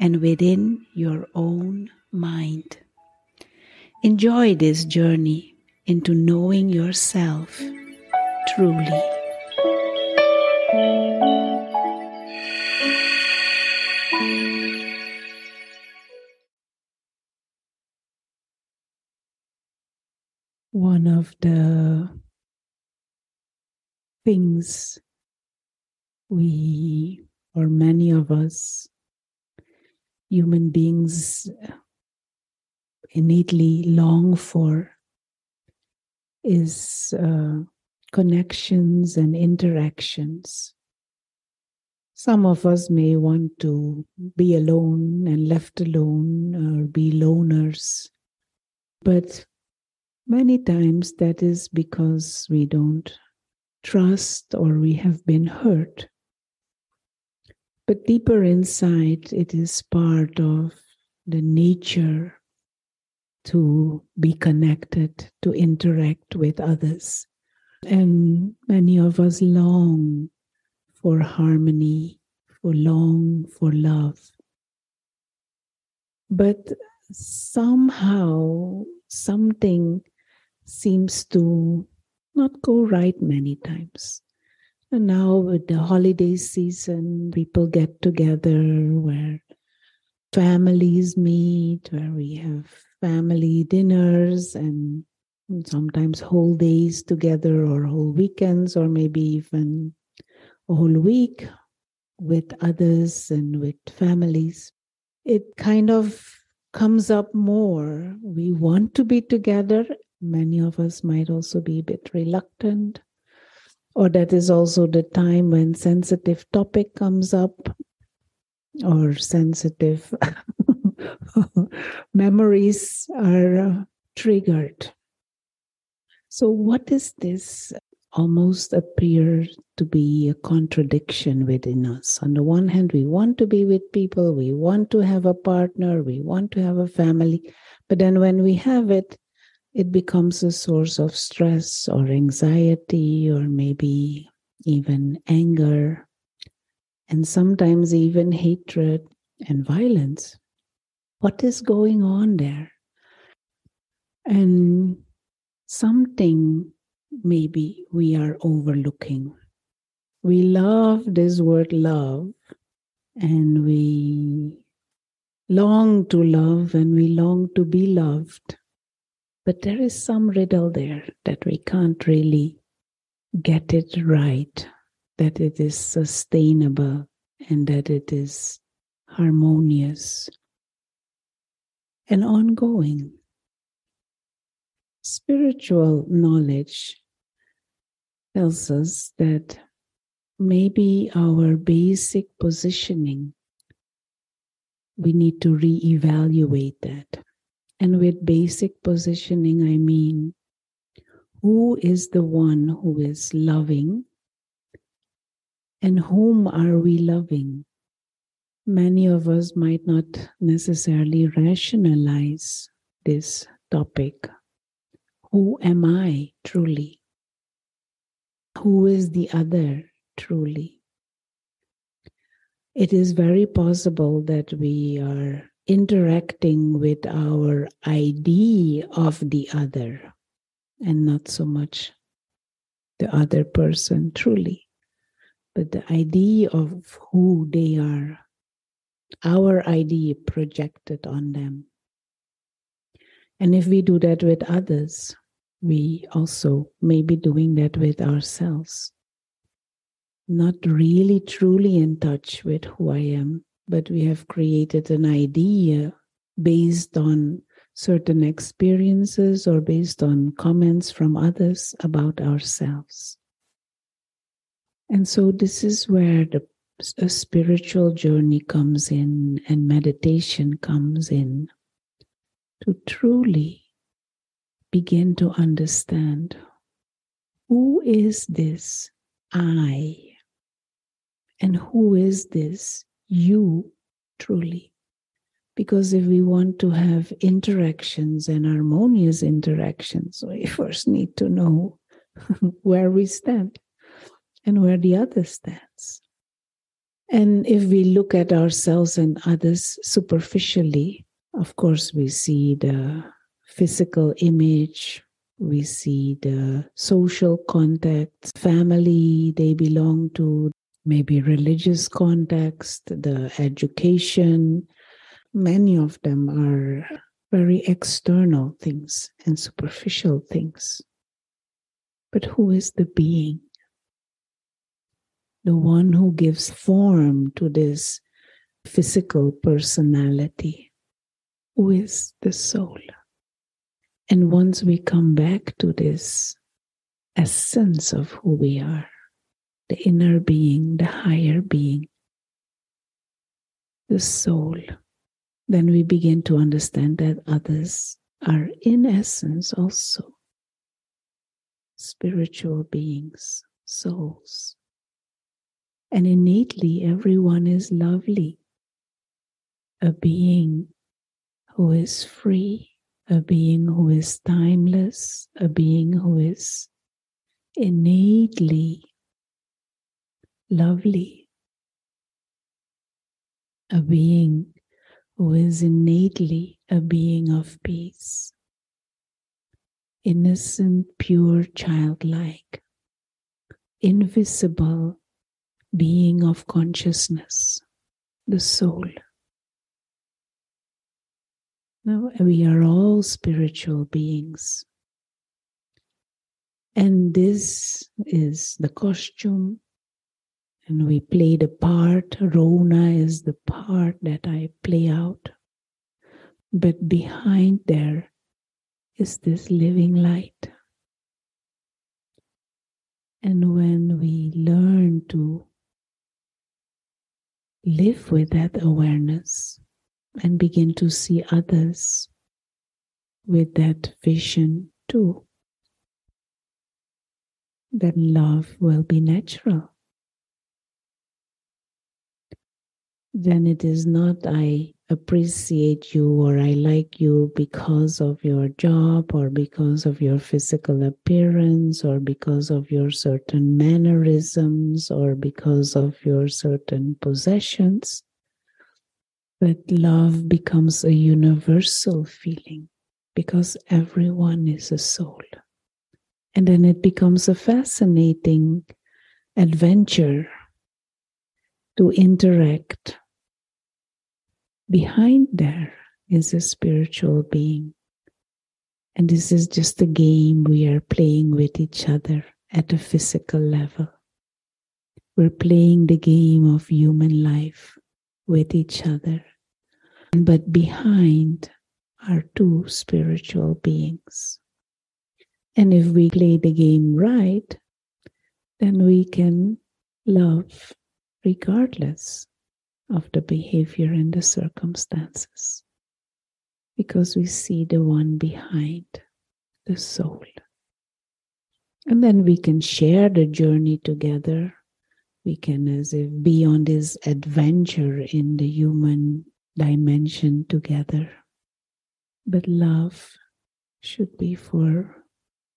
and within your own mind. Enjoy this journey into knowing yourself truly. One of the things we, or many of us, human beings innately long for is uh, connections and interactions. Some of us may want to be alone and left alone or be loners, but many times that is because we don't trust or we have been hurt. But deeper inside, it is part of the nature to be connected, to interact with others. And many of us long for harmony, for long for love. But somehow something seems to not go right many times. And now, with the holiday season, people get together where families meet, where we have family dinners and sometimes whole days together, or whole weekends, or maybe even a whole week with others and with families. It kind of comes up more. We want to be together. Many of us might also be a bit reluctant or that is also the time when sensitive topic comes up or sensitive memories are uh, triggered. So what is this almost appear to be a contradiction within us? On the one hand we want to be with people we want to have a partner we want to have a family but then when we have it it becomes a source of stress or anxiety or maybe even anger and sometimes even hatred and violence. What is going on there? And something maybe we are overlooking. We love this word love and we long to love and we long to be loved. But there is some riddle there that we can't really get it right, that it is sustainable and that it is harmonious and ongoing. Spiritual knowledge tells us that maybe our basic positioning, we need to re-evaluate that. And with basic positioning, I mean, who is the one who is loving and whom are we loving? Many of us might not necessarily rationalize this topic Who am I truly? Who is the other truly? It is very possible that we are interacting with our idea of the other and not so much the other person truly, but the idea of who they are, our idea projected on them. And if we do that with others, we also may be doing that with ourselves. Not really truly in touch with who I am, but we have created an idea based on certain experiences or based on comments from others about ourselves. And so, this is where the a spiritual journey comes in and meditation comes in to truly begin to understand who is this I and who is this you truly. Because if we want to have interactions and harmonious interactions, we first need to know where we stand and where the other stands. And if we look at ourselves and others superficially, of course, we see the physical image, we see the social context, family they belong to, maybe religious context, the education. Many of them are very external things and superficial things. But who is the being? The one who gives form to this physical personality. Who is the soul? And once we come back to this essence of who we are, the inner being, the higher being, the soul, then we begin to understand that others are, in essence, also spiritual beings, souls. And innately, everyone is lovely, a being who is free, a being who is timeless, a being who is innately lovely, a being who is innately a being of peace, innocent, pure, childlike, invisible being of consciousness, the soul. Now, we are all spiritual beings. And this is the costume and we play the part. Rona is the part that I play out. But behind there is this living light. And when we learn to live with that awareness and begin to see others with that vision too, then love will be natural. Then it is not I appreciate you or I like you because of your job or because of your physical appearance or because of your certain mannerisms or because of your certain possessions. But love becomes a universal feeling because everyone is a soul. And then it becomes a fascinating adventure to interact. Behind there is a spiritual being. And this is just a game we are playing with each other at a physical level. We're playing the game of human life with each other. But behind are two spiritual beings. And if we play the game right, then we can love regardless of the behavior and the circumstances, because we see the one behind the soul. And then we can share the journey together. We can, as if, be on this adventure in the human dimension together. But love should be for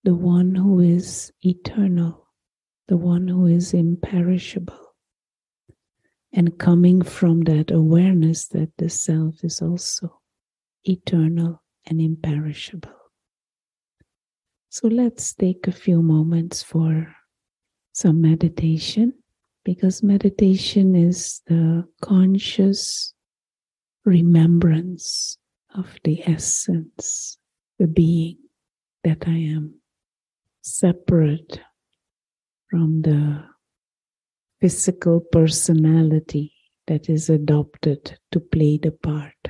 the one who is eternal, the one who is imperishable. And coming from that awareness that the self is also eternal and imperishable. So let's take a few moments for some meditation because meditation is the conscious remembrance of the essence, the being that I am, separate from the physical personality that is adopted to play the part.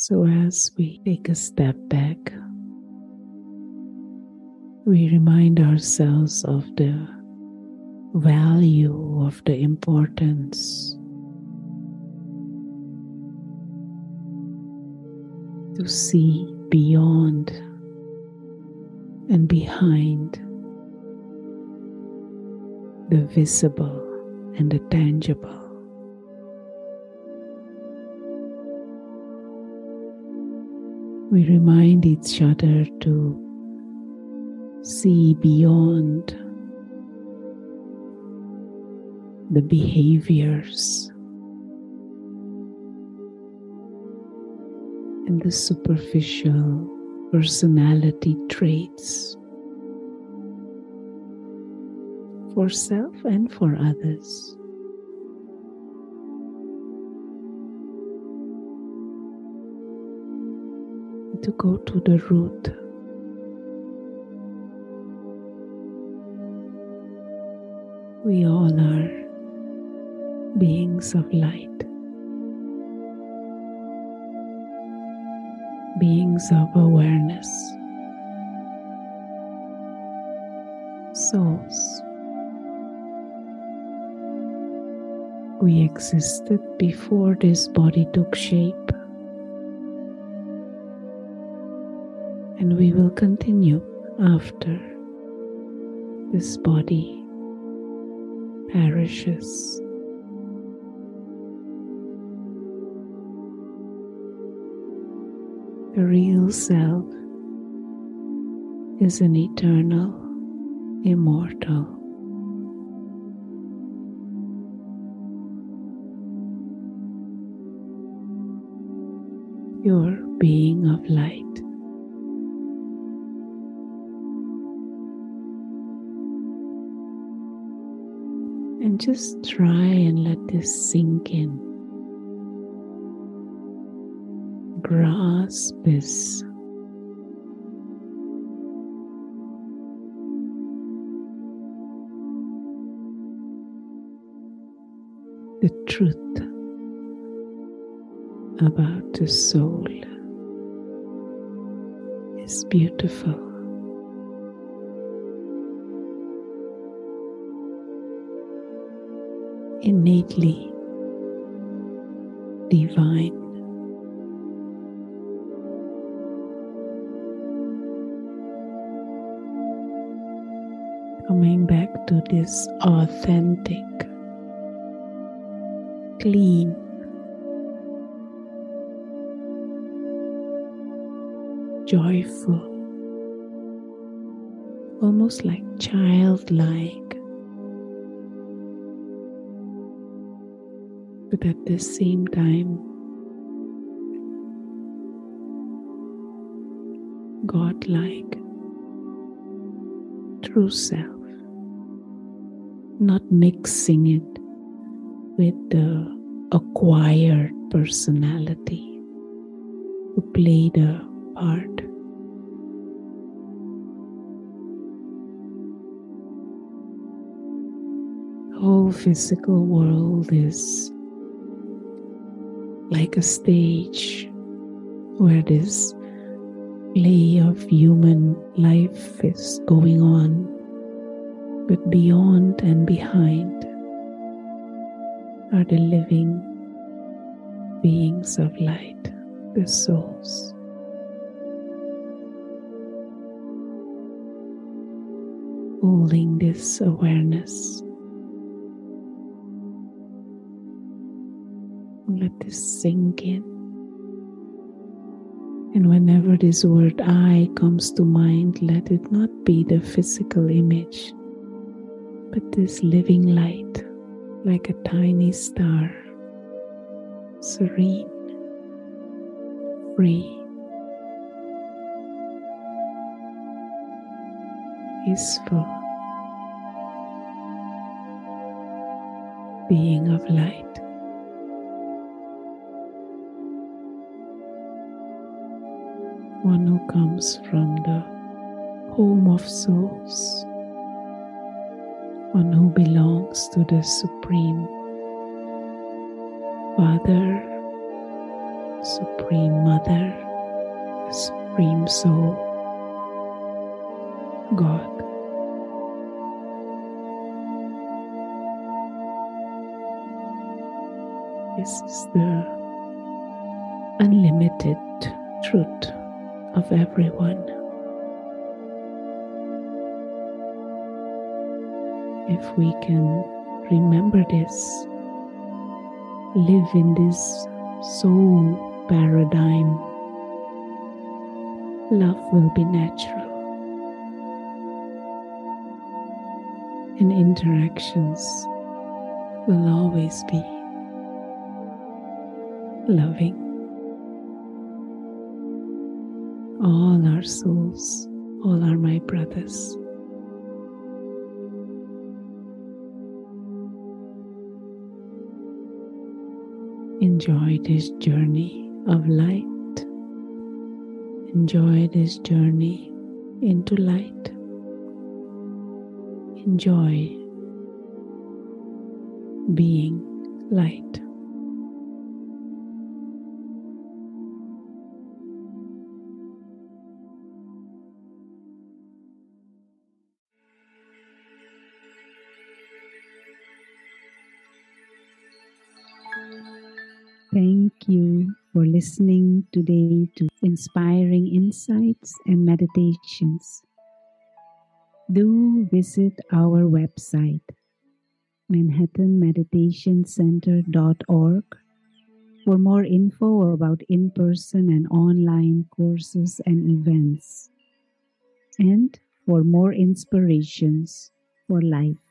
So, as we take a step back, we remind ourselves of the value of the importance to see beyond and behind the visible and the tangible. We remind each other to see beyond the behaviors and the superficial personality traits for self and for others. To go to the root. We all are beings of light, beings of awareness, souls. We existed before this body took shape. And we will continue after this body perishes. The real self is an eternal, immortal your being of light. And just try and let this sink in. Grasp this. The truth about the soul is beautiful. Innately divine. Coming back to this authentic, clean, joyful, almost like childlike, but at the same time, godlike, true self, not mixing it with the acquired personality who played a part. The whole physical world is like a stage where this play of human life is going on, but beyond and behind are the living beings of light, the souls. Holding this awareness. Let this sink in And whenever this word I comes to mind, let it not be the physical image, but this living light, like a tiny star, serene, free, peaceful, being of light. one who comes from the home of souls, one who belongs to the Supreme Father, Supreme Mother, Supreme Soul, God. This is the unlimited truth of everyone. If we can remember this, live in this soul paradigm, love will be natural. And interactions will always be loving. all our souls, all are my brothers. Enjoy this journey of light. Enjoy this journey into light. Enjoy being light. Thank you for listening today to inspiring insights and meditations. Do visit our website, manhattanmeditationcenter.org, for more info about in person and online courses and events, and for more inspirations for life.